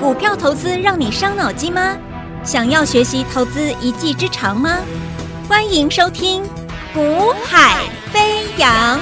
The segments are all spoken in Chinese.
股票投资让你伤脑筋吗？想要学习投资一技之长吗？欢迎收听《股海飞扬》。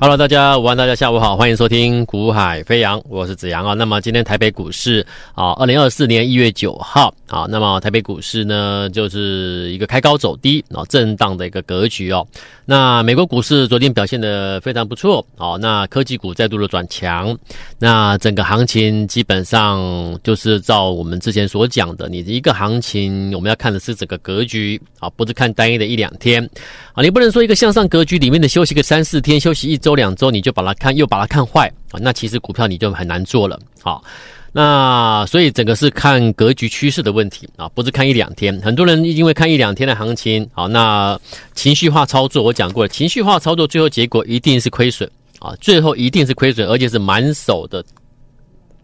Hello，大家午安，大家下午好，欢迎收听《股海飞扬》，我是子阳啊。那么今天台北股市啊，二零二四年一月九号啊，那么台北股市呢，就是一个开高走低啊，震荡的一个格局哦。那美国股市昨天表现的非常不错哦，那科技股再度的转强，那整个行情基本上就是照我们之前所讲的，你的一个行情我们要看的是整个格局啊，不是看单一的一两天啊，你不能说一个向上格局里面的休息个三四天，休息一周。周两周你就把它看，又把它看坏啊，那其实股票你就很难做了。好，那所以整个是看格局趋势的问题啊，不是看一两天。很多人因为看一两天的行情，好，那情绪化操作，我讲过了，情绪化操作最后结果一定是亏损啊，最后一定是亏损，而且是满手的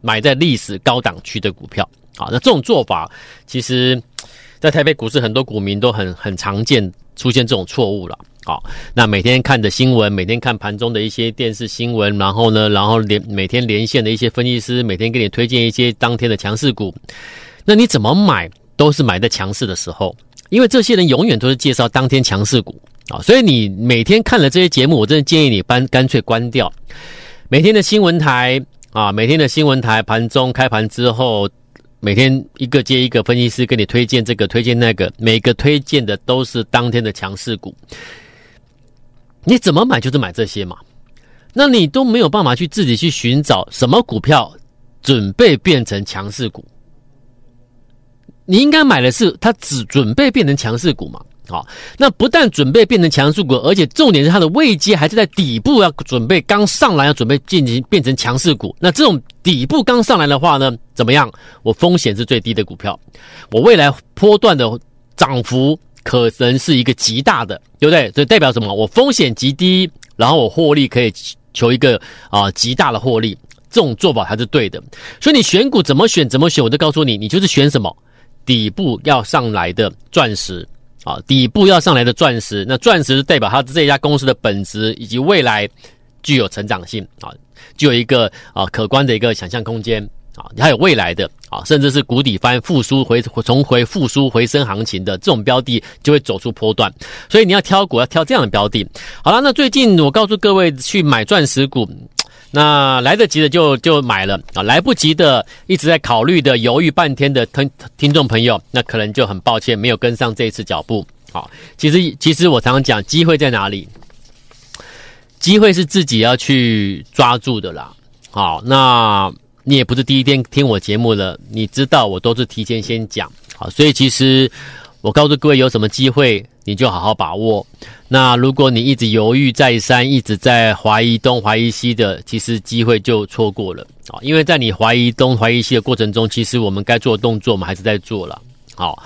买在历史高档区的股票啊。那这种做法，其实在台北股市很多股民都很很常见出现这种错误了。好，那每天看的新闻，每天看盘中的一些电视新闻，然后呢，然后连每天连线的一些分析师，每天给你推荐一些当天的强势股，那你怎么买都是买在强势的时候，因为这些人永远都是介绍当天强势股。啊，所以你每天看了这些节目，我真的建议你搬干脆关掉。每天的新闻台啊，每天的新闻台盘中开盘之后，每天一个接一个分析师给你推荐这个推荐那个，每个推荐的都是当天的强势股。你怎么买就是买这些嘛，那你都没有办法去自己去寻找什么股票准备变成强势股。你应该买的是它只准备变成强势股嘛？好，那不但准备变成强势股，而且重点是它的位阶还是在底部，要准备刚上来要准备进行变成强势股。那这种底部刚上来的话呢，怎么样？我风险是最低的股票，我未来波段的涨幅。可能是一个极大的，对不对？所以代表什么？我风险极低，然后我获利可以求一个啊极大的获利，这种做法才是对的。所以你选股怎么选？怎么选？我都告诉你，你就是选什么底部要上来的钻石啊，底部要上来的钻石。那钻石代表它这家公司的本质以及未来具有成长性啊，具有一个啊可观的一个想象空间。啊，你还有未来的啊，甚至是谷底翻复苏回重回复苏回升行情的这种标的，就会走出波段。所以你要挑股，要挑这样的标的。好了，那最近我告诉各位去买钻石股，那来得及的就就买了啊，来不及的一直在考虑的犹豫半天的听听众朋友，那可能就很抱歉没有跟上这一次脚步。好，其实其实我常常讲，机会在哪里？机会是自己要去抓住的啦。好，那。你也不是第一天听我节目了，你知道我都是提前先讲，好，所以其实我告诉各位，有什么机会你就好好把握。那如果你一直犹豫再三，一直在怀疑东怀疑西的，其实机会就错过了啊！因为在你怀疑东怀疑西的过程中，其实我们该做的动作，我们还是在做了。好，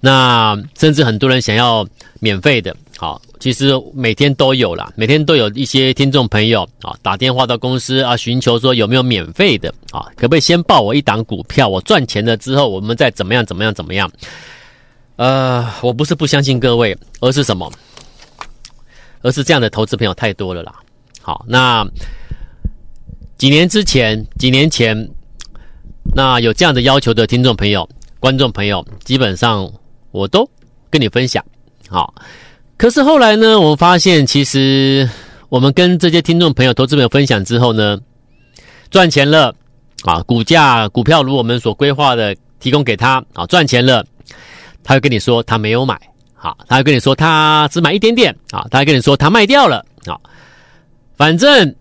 那甚至很多人想要免费的。好，其实每天都有啦，每天都有一些听众朋友啊打电话到公司啊，寻求说有没有免费的啊，可不可以先报我一档股票，我赚钱了之后，我们再怎么样怎么样怎么样？呃，我不是不相信各位，而是什么？而是这样的投资朋友太多了啦。好，那几年之前，几年前，那有这样的要求的听众朋友、观众朋友，基本上我都跟你分享。好。可是后来呢，我们发现其实我们跟这些听众朋友、投资朋友分享之后呢，赚钱了啊，股价股票如我们所规划的提供给他啊，赚钱了，他会跟你说他没有买，好，他会跟你说他只买一点点啊，他会跟你说他卖掉了啊，反正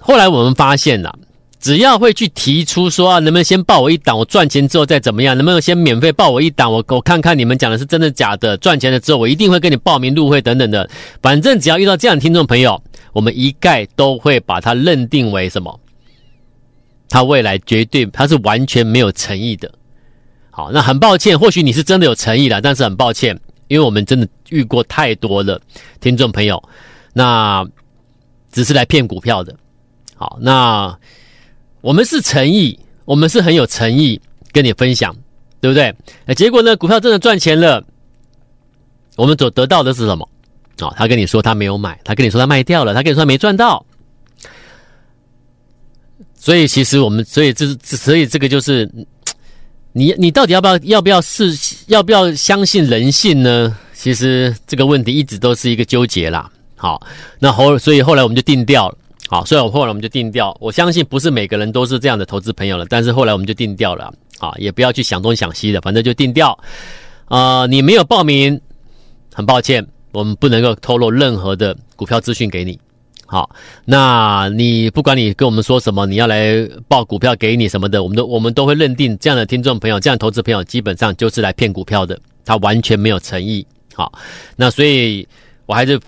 后来我们发现了。只要会去提出说啊，能不能先报我一档，我赚钱之后再怎么样？能不能先免费报我一档？我我看看你们讲的是真的假的？赚钱了之后，我一定会跟你报名入会等等的。反正只要遇到这样的听众朋友，我们一概都会把他认定为什么？他未来绝对他是完全没有诚意的。好，那很抱歉，或许你是真的有诚意了，但是很抱歉，因为我们真的遇过太多了听众朋友，那只是来骗股票的。好，那。我们是诚意，我们是很有诚意跟你分享，对不对？那结果呢？股票真的赚钱了，我们所得到的是什么？啊、哦，他跟你说他没有买，他跟你说他卖掉了，他跟你说他没赚到。所以其实我们，所以这是，所以这个就是，你你到底要不要要不要试，要不要相信人性呢？其实这个问题一直都是一个纠结啦。好，那后所以后来我们就定调了。好，所以我后来我们就定掉。我相信不是每个人都是这样的投资朋友了，但是后来我们就定掉了。啊，也不要去想东想西的，反正就定掉。啊、你没有报名，很抱歉，我们不能够透露任何的股票资讯给你。好，那你不管你跟我们说什么，你要来报股票给你什么的，我们都我们都会认定这样的听众朋友，这样的投资朋友基本上就是来骗股票的，他完全没有诚意。好，那所以我还是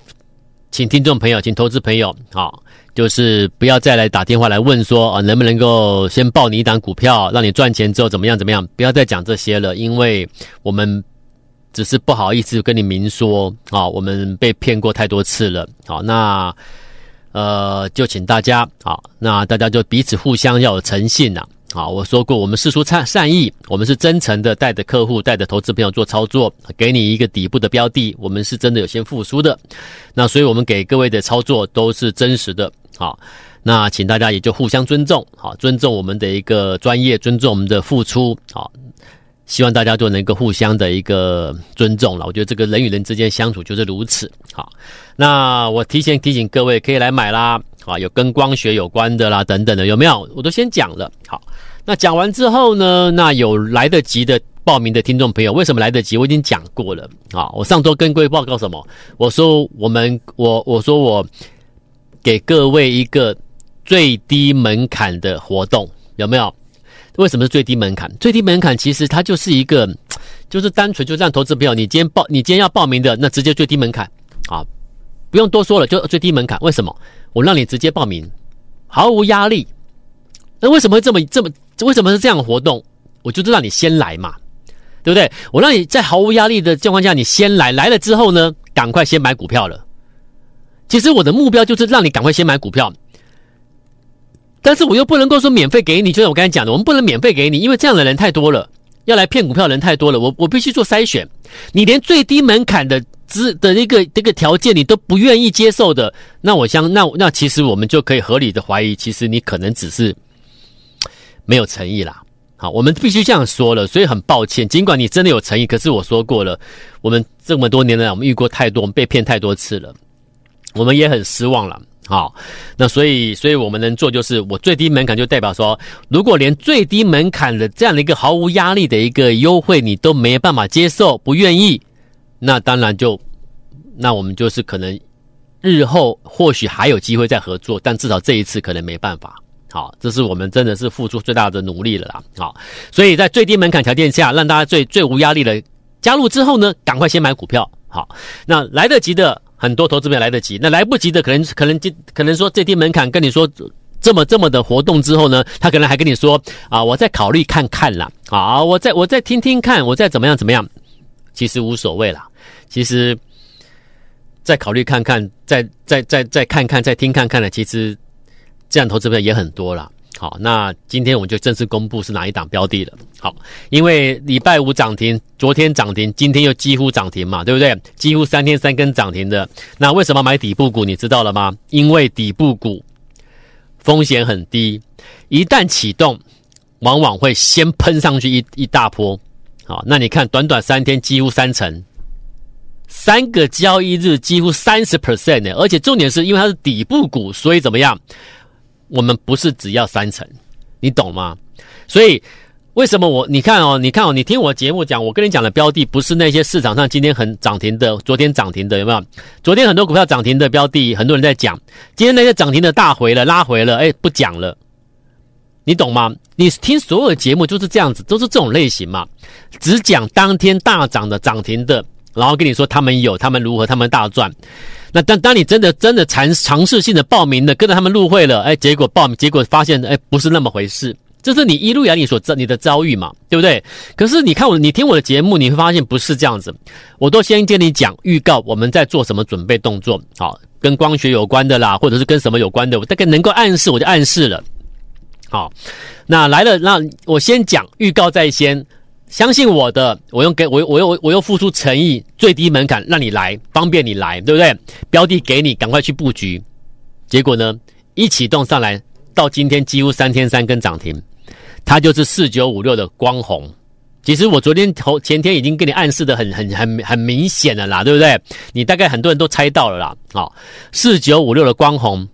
请听众朋友，请投资朋友，好，就是不要再来打电话来问说啊，能不能够先报你一档股票，让你赚钱之后怎么样怎么样，不要再讲这些了，因为我们只是不好意思跟你明说啊，我们被骗过太多次了。好，那。呃，就请大家好，那大家就彼此互相要有诚信呐。好，我说过，我们释出善善意，我们是真诚的，带着客户，带着投资朋友做操作，给你一个底部的标的，我们是真的有先付出的。那所以我们给各位的操作都是真实的。好，那请大家也就互相尊重，好，尊重我们的一个专业，尊重我们的付出，好。希望大家都能够互相的一个尊重了。我觉得这个人与人之间相处就是如此。好，那我提前提醒各位可以来买啦。啊，有跟光学有关的啦，等等的，有没有？我都先讲了。好，那讲完之后呢，那有来得及的报名的听众朋友，为什么来得及？我已经讲过了。啊，我上周跟各位报告什么？我说我们我我说我给各位一个最低门槛的活动，有没有？为什么是最低门槛？最低门槛其实它就是一个，就是单纯就让投资朋友，你今天报，你今天要报名的，那直接最低门槛啊，不用多说了，就最低门槛。为什么？我让你直接报名，毫无压力。那为什么这么这么？为什么是这样的活动？我就是让你先来嘛，对不对？我让你在毫无压力的情况下，你先来，来了之后呢，赶快先买股票了。其实我的目标就是让你赶快先买股票。但是我又不能够说免费给你，就像我刚才讲的，我们不能免费给你，因为这样的人太多了，要来骗股票的人太多了，我我必须做筛选。你连最低门槛的资的一个这个条件你都不愿意接受的，那我想那那其实我们就可以合理的怀疑，其实你可能只是没有诚意啦。好，我们必须这样说了，所以很抱歉，尽管你真的有诚意，可是我说过了，我们这么多年来我们遇过太多，我们被骗太多次了，我们也很失望了。好，那所以，所以我们能做就是，我最低门槛就代表说，如果连最低门槛的这样的一个毫无压力的一个优惠你都没办法接受，不愿意，那当然就，那我们就是可能日后或许还有机会再合作，但至少这一次可能没办法。好，这是我们真的是付出最大的努力了啦。好，所以在最低门槛条件下，让大家最最无压力的加入之后呢，赶快先买股票。好，那来得及的。很多投资没来得及，那来不及的可能可能就可能说最低门槛跟你说这么这么的活动之后呢，他可能还跟你说啊，我再考虑看看啦，啊，我再我再听听看，我再怎么样怎么样，其实无所谓啦，其实再考虑看看，再再再再看看，再听看看的，其实这样投资票也很多啦。好，那今天我们就正式公布是哪一档标的了。好，因为礼拜五涨停，昨天涨停，今天又几乎涨停嘛，对不对？几乎三天三根涨停的。那为什么买底部股？你知道了吗？因为底部股风险很低，一旦启动，往往会先喷上去一一大波。好，那你看短短三天几乎三成，三个交易日几乎三十 percent 呢。而且重点是因为它是底部股，所以怎么样？我们不是只要三成，你懂吗？所以为什么我你看哦，你看哦，你听我节目讲，我跟你讲的标的不是那些市场上今天很涨停的，昨天涨停的有没有？昨天很多股票涨停的标的，很多人在讲，今天那些涨停的大回了，拉回了，哎，不讲了，你懂吗？你听所有的节目就是这样子，都是这种类型嘛，只讲当天大涨的涨停的，然后跟你说他们有，他们如何，他们大赚。那当当你真的真的尝尝试性的报名的，跟着他们入会了，哎，结果报名结果发现，哎，不是那么回事，这是你一路以来你所遭你的遭遇嘛，对不对？可是你看我，你听我的节目，你会发现不是这样子，我都先跟你讲预告，我们在做什么准备动作，好，跟光学有关的啦，或者是跟什么有关的，我大概能够暗示我就暗示了，好，那来了，那我先讲预告在先，相信我的，我用给我我又我又付出诚意，最低门槛让你来，方便你来，对不对？标的给你，赶快去布局。结果呢，一启动上来，到今天几乎三天三根涨停，它就是四九五六的光弘。其实我昨天头前天已经跟你暗示的很很很很明显了啦，对不对？你大概很多人都猜到了啦。好，四九五六的光弘，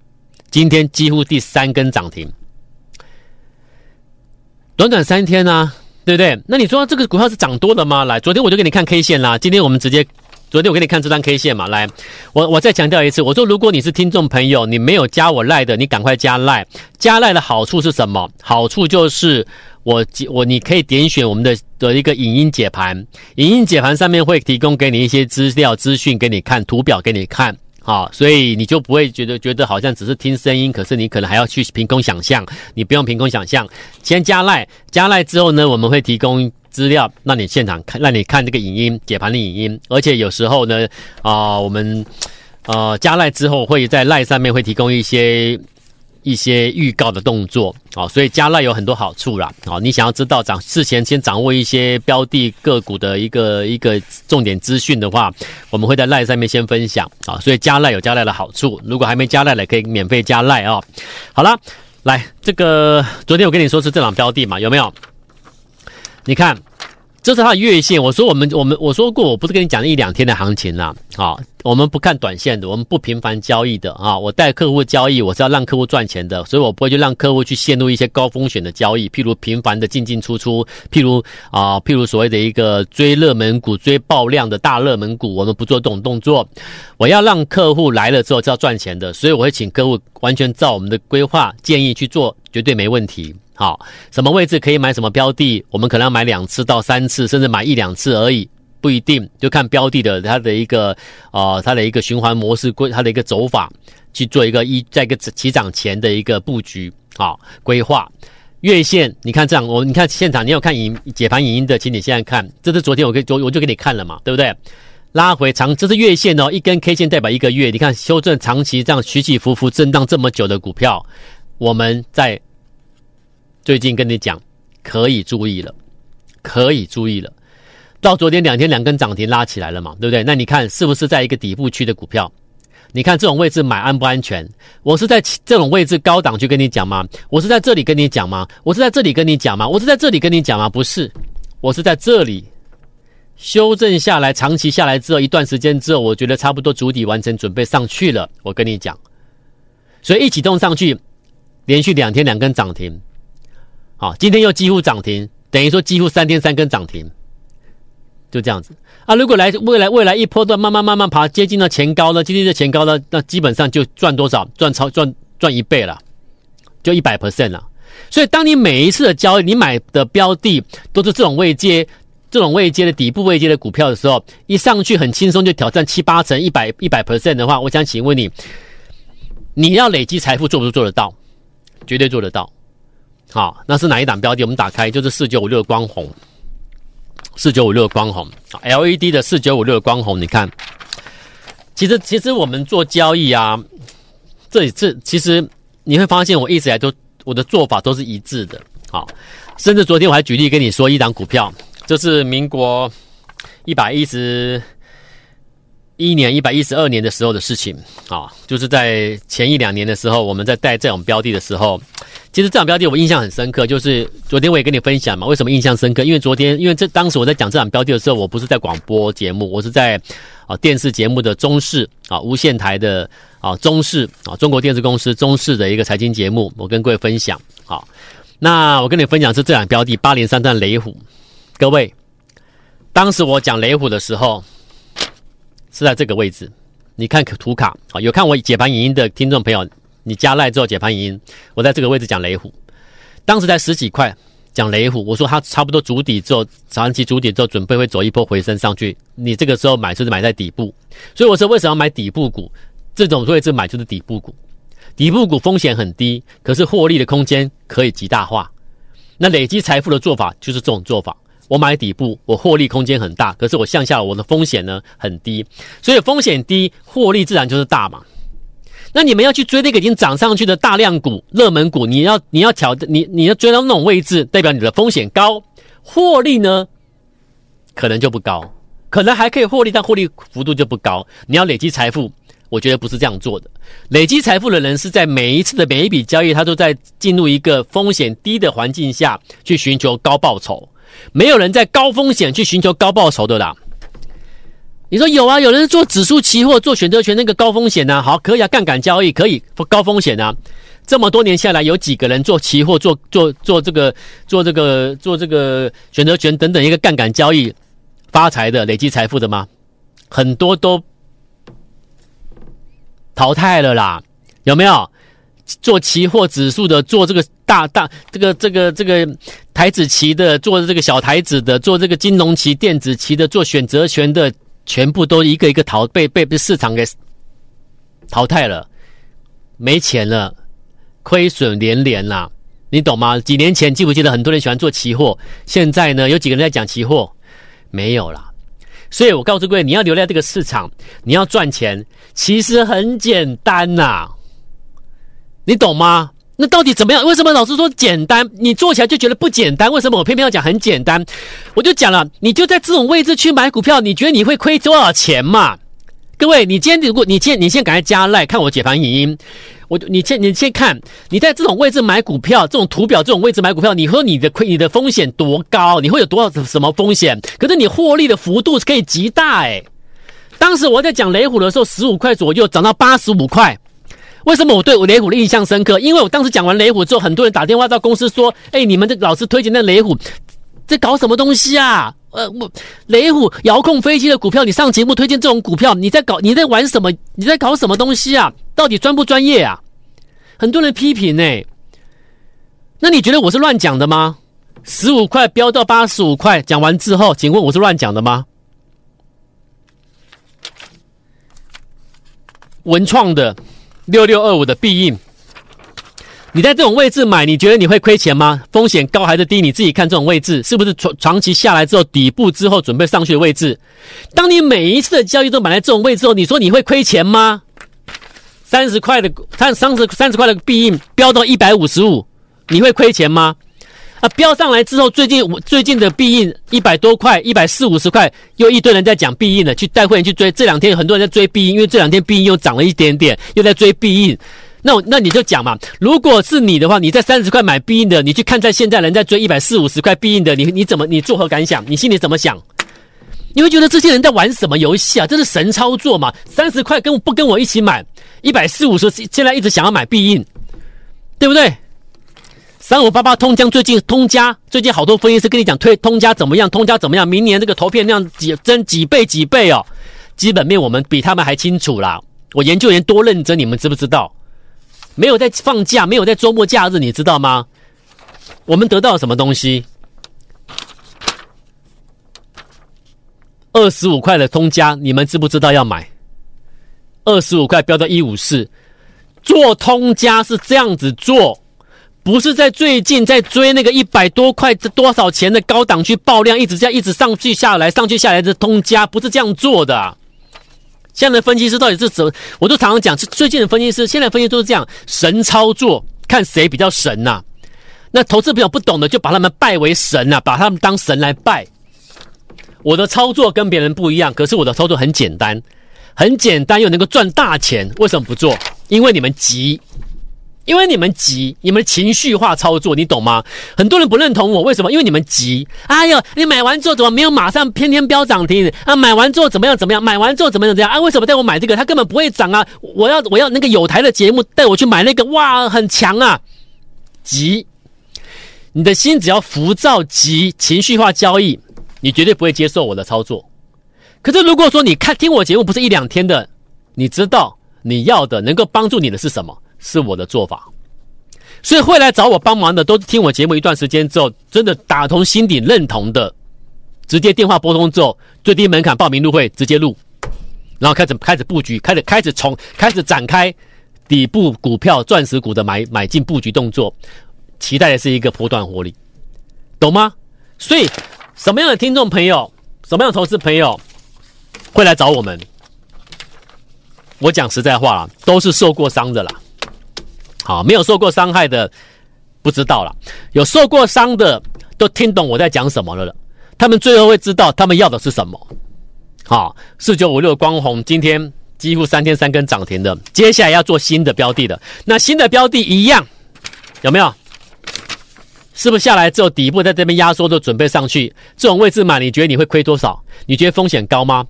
今天几乎第三根涨停，短短三天呢、啊。对不对？那你说这个股票是涨多的吗？来，昨天我就给你看 K 线啦。今天我们直接，昨天我给你看这张 K 线嘛。来，我我再强调一次，我说如果你是听众朋友，你没有加我赖的，你赶快加赖。加赖的好处是什么？好处就是我我你可以点选我们的的一个影音解盘，影音解盘上面会提供给你一些资料资讯给你看，图表给你看。好，所以你就不会觉得觉得好像只是听声音，可是你可能还要去凭空想象。你不用凭空想象，先加赖，加赖之后呢，我们会提供资料让你现场看，让你看这个影音解盘的影音。而且有时候呢，啊、我们呃加赖之后会在赖上面会提供一些。一些预告的动作，啊，所以加赖有很多好处啦，啊，你想要知道掌事前先掌握一些标的个股的一个一个重点资讯的话，我们会在赖上面先分享，啊，所以加赖有加赖的好处，如果还没加赖的，可以免费加赖啊。好了，来这个昨天我跟你说是这档标的嘛，有没有？你看。这是它的月线。我说我们我们我说过，我不是跟你讲了一两天的行情啦。啊，我们不看短线的，我们不频繁交易的啊。我带客户交易，我是要让客户赚钱的，所以我不会去让客户去陷入一些高风险的交易，譬如频繁的进进出出，譬如啊，譬如所谓的一个追热门股、追爆量的大热门股，我们不做这种动作。我要让客户来了之后是要赚钱的，所以我会请客户完全照我们的规划建议去做，绝对没问题。好，什么位置可以买什么标的？我们可能要买两次到三次，甚至买一两次而已，不一定，就看标的的它的一个呃它的一个循环模式规，它的一个走法去做一个一在一个起涨前的一个布局啊规划。月线，你看这样，我你看现场，你有看影解盘影音的，请你现在看，这是昨天我给昨我就给你看了嘛，对不对？拉回长，这是月线哦，一根 K 线代表一个月，你看修正长期这样起起伏伏震荡这么久的股票，我们在。最近跟你讲，可以注意了，可以注意了。到昨天两天两根涨停拉起来了嘛，对不对？那你看是不是在一个底部区的股票？你看这种位置买安不安全？我是在这种位置高档去跟你讲吗？我是在这里跟你讲吗？我是在这里跟你讲吗？我是在这里跟你讲吗？不是，我是在这里修正下来，长期下来之后一段时间之后，我觉得差不多主底完成，准备上去了。我跟你讲，所以一启动上去，连续两天两根涨停。好，今天又几乎涨停，等于说几乎三天三根涨停，就这样子啊。如果来未来未来一波段慢慢慢慢爬，接近到前高呢，今天的前高呢，那基本上就赚多少？赚超赚赚一倍了，就一百 percent 了。所以，当你每一次的交易，你买的标的都是这种位阶、这种位阶的底部位阶的股票的时候，一上去很轻松就挑战七八成、一百一百 percent 的话，我想请问你，你要累积财富做不做得到？绝对做得到。好，那是哪一档标的？我们打开就是四九五六的光红，四九五六的光红，LED 的四九五六的光红。你看，其实其实我们做交易啊，这这其实你会发现，我一直来都我的做法都是一致的。好，甚至昨天我还举例跟你说一档股票，这是民国一百一十一年、一百一十二年的时候的事情。啊，就是在前一两年的时候，我们在带这种标的的时候。其实这种标的我印象很深刻，就是昨天我也跟你分享嘛。为什么印象深刻？因为昨天，因为这当时我在讲这场标的的时候，我不是在广播节目，我是在啊电视节目的中视啊无线台的啊中视啊中国电视公司中视的一个财经节目，我跟各位分享。好，那我跟你分享是这档标的八零三段雷虎。各位，当时我讲雷虎的时候是在这个位置，你看图卡啊，有看我解盘影音的听众朋友。你加赖之后解盘影音，我在这个位置讲雷虎，当时在十几块讲雷虎，我说它差不多筑底之后，长期筑底之后准备会走一波回升上去，你这个时候买就是买在底部，所以我说为什么要买底部股？这种位置买就是底部股，底部股风险很低，可是获利的空间可以极大化。那累积财富的做法就是这种做法，我买底部，我获利空间很大，可是我向下我的风险呢很低，所以风险低，获利自然就是大嘛。那你们要去追那个已经涨上去的大量股、热门股，你要你要挑你你要追到那种位置，代表你的风险高，获利呢可能就不高，可能还可以获利，但获利幅度就不高。你要累积财富，我觉得不是这样做的。累积财富的人是在每一次的每一笔交易，他都在进入一个风险低的环境下去寻求高报酬。没有人在高风险去寻求高报酬的啦。你说有啊？有人做指数期货、做选择权那个高风险呢、好，可以啊，杠杆交易可以高风险啊。这么多年下来，有几个人做期货、做做做这个、做这个、做这个选择权等等一个杠杆交易发财的、累积财富的吗？很多都淘汰了啦。有没有做期货指数的、做这个大大这个这个这个台子期的、做这个小台子的、做这个金融期、电子期的、做选择权的，全部都一个一个淘被被被市场给淘汰了，没钱了。亏损连连啦，你懂吗？几年前记不记得很多人喜欢做期货？现在呢，有几个人在讲期货？没有啦。所以我告诉各位，你要留在这个市场，你要赚钱，其实很简单呐。你懂吗？那到底怎么样？为什么老师说简单？你做起来就觉得不简单？为什么我偏偏要讲很简单？我就讲了，你就在这种位置去买股票，你觉得你会亏多少钱嘛？各位，你今天如果你先你先赶快加赖看我解盘影音。我你先你先看，你在这种位置买股票，这种图表这种位置买股票，你说你的亏你的风险多高？你会有多少什么风险？可是你获利的幅度可以极大哎。当时我在讲雷虎的时候，十五块左右涨到八十五块。为什么我对我雷虎的印象深刻？因为我当时讲完雷虎之后，很多人打电话到公司说：“哎，你们这老师推荐的雷虎，在搞什么东西啊？呃，我雷虎遥控飞机的股票，你上节目推荐这种股票，你在搞你在玩什么？你在搞什么东西啊？到底专不专业啊？”很多人批评呢，那你觉得我是乱讲的吗？十五块飙到八十五块，讲完之后，请问我是乱讲的吗？文创的六六二五的必应，你在这种位置买，你觉得你会亏钱吗？风险高还是低？你自己看这种位置是不是长长期下来之后底部之后准备上去的位置？当你每一次的交易都买在这种位置后，你说你会亏钱吗？三十块的三三十三十块的币印飙到一百五十五，你会亏钱吗？啊，飙上来之后，最近最近的必应一百多块，一百四五十块，又一堆人在讲必应了，去带会员去追。这两天很多人在追必应，因为这两天必应又涨了一点点，又在追必应。那那你就讲嘛，如果是你的话，你在三十块买必应的，你去看在现在人在追一百四五十块必应的，你你怎么你作何感想？你心里怎么想？你会觉得这些人在玩什么游戏啊？这是神操作嘛？三十块跟不跟我一起买？一百四五十，现在一直想要买必应，对不对？三五八八通江最近通家最近好多分析师跟你讲推通家怎么样？通家怎么样？明年这个投片量几增几倍几倍哦？基本面我们比他们还清楚啦。我研究员多认真，你们知不知道？没有在放假，没有在周末假日，你知道吗？我们得到了什么东西？二十五块的通家，你们知不知道要买？二十五块飙到一五四，做通家是这样子做，不是在最近在追那个一百多块这多少钱的高档区爆量，一直这样一直上去下来，上去下来的通家不是这样做的。现在的分析师到底是怎？我都常常讲，最近的分析师现在分析都是这样神操作，看谁比较神呐、那投资朋友不懂的，就把他们拜为神呐、把他们当神来拜。我的操作跟别人不一样，可是我的操作很简单。很简单又能够赚大钱，为什么不做？因为你们急，因为你们急，你们情绪化操作，你懂吗？很多人不认同我，为什么？因为你们急。哎呦，你买完之后怎么没有马上天天飙涨停？啊，买完之后怎么样？怎么样？买完之后怎么样？怎么样？啊，为什么带我买这个？它根本不会涨啊！我要我要那个有台的节目带我去买那个，哇，很强啊！急，你的心只要浮躁急，情绪化交易，你绝对不会接受我的操作。可是，如果说你看听我节目不是一两天的，你知道你要的能够帮助你的是什么？是我的做法。所以会来找我帮忙的，都听我节目一段时间之后，真的打从心底认同的，直接电话拨通之后，最低门槛报名入会，直接入，然后开始开始布局，开始开始从开始展开底部股票钻石股的买买进布局动作，期待的是一个波段获利，懂吗？所以什么样的听众朋友，什么样的投资朋友？会来找我们，我讲实在话，都是受过伤的啦。好，没有受过伤害的不知道啦，有受过伤的都听懂我在讲什么了。他们最后会知道他们要的是什么。好，四九五六光弘今天几乎三天三根涨停的，接下来要做新的标的的，那新的标的一样有没有？是不是下来之后底部在这边压缩就准备上去？这种位置买，你觉得你会亏多少？你觉得风险高吗？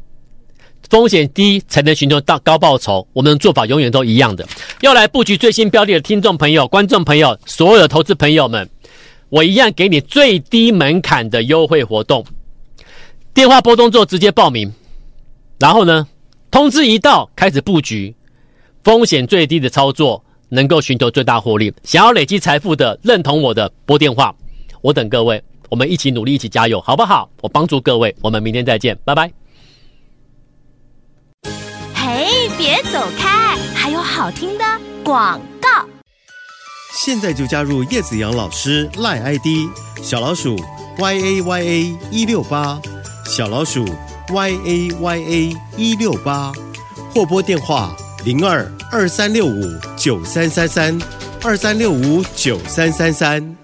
风险低才能寻求到高报酬，我们的做法永远都一样的。要来布局最新标的的听众朋友、观众朋友、所有的投资朋友们，我一样给你最低门槛的优惠活动，电话拨通之后直接报名。然后呢，通知一到，开始布局，风险最低的操作，能够寻求最大获利。想要累积财富的，认同我的，拨电话，我等各位，我们一起努力，一起加油，好不好？我帮助各位，我们明天再见，拜拜。别走开，还有好听的广告。现在就加入叶子阳老师赖 ID 小老鼠 y a y a 一六八小老鼠。y a y a 一六八，或拨电话零二二三六五九三三三二三六五九三三三。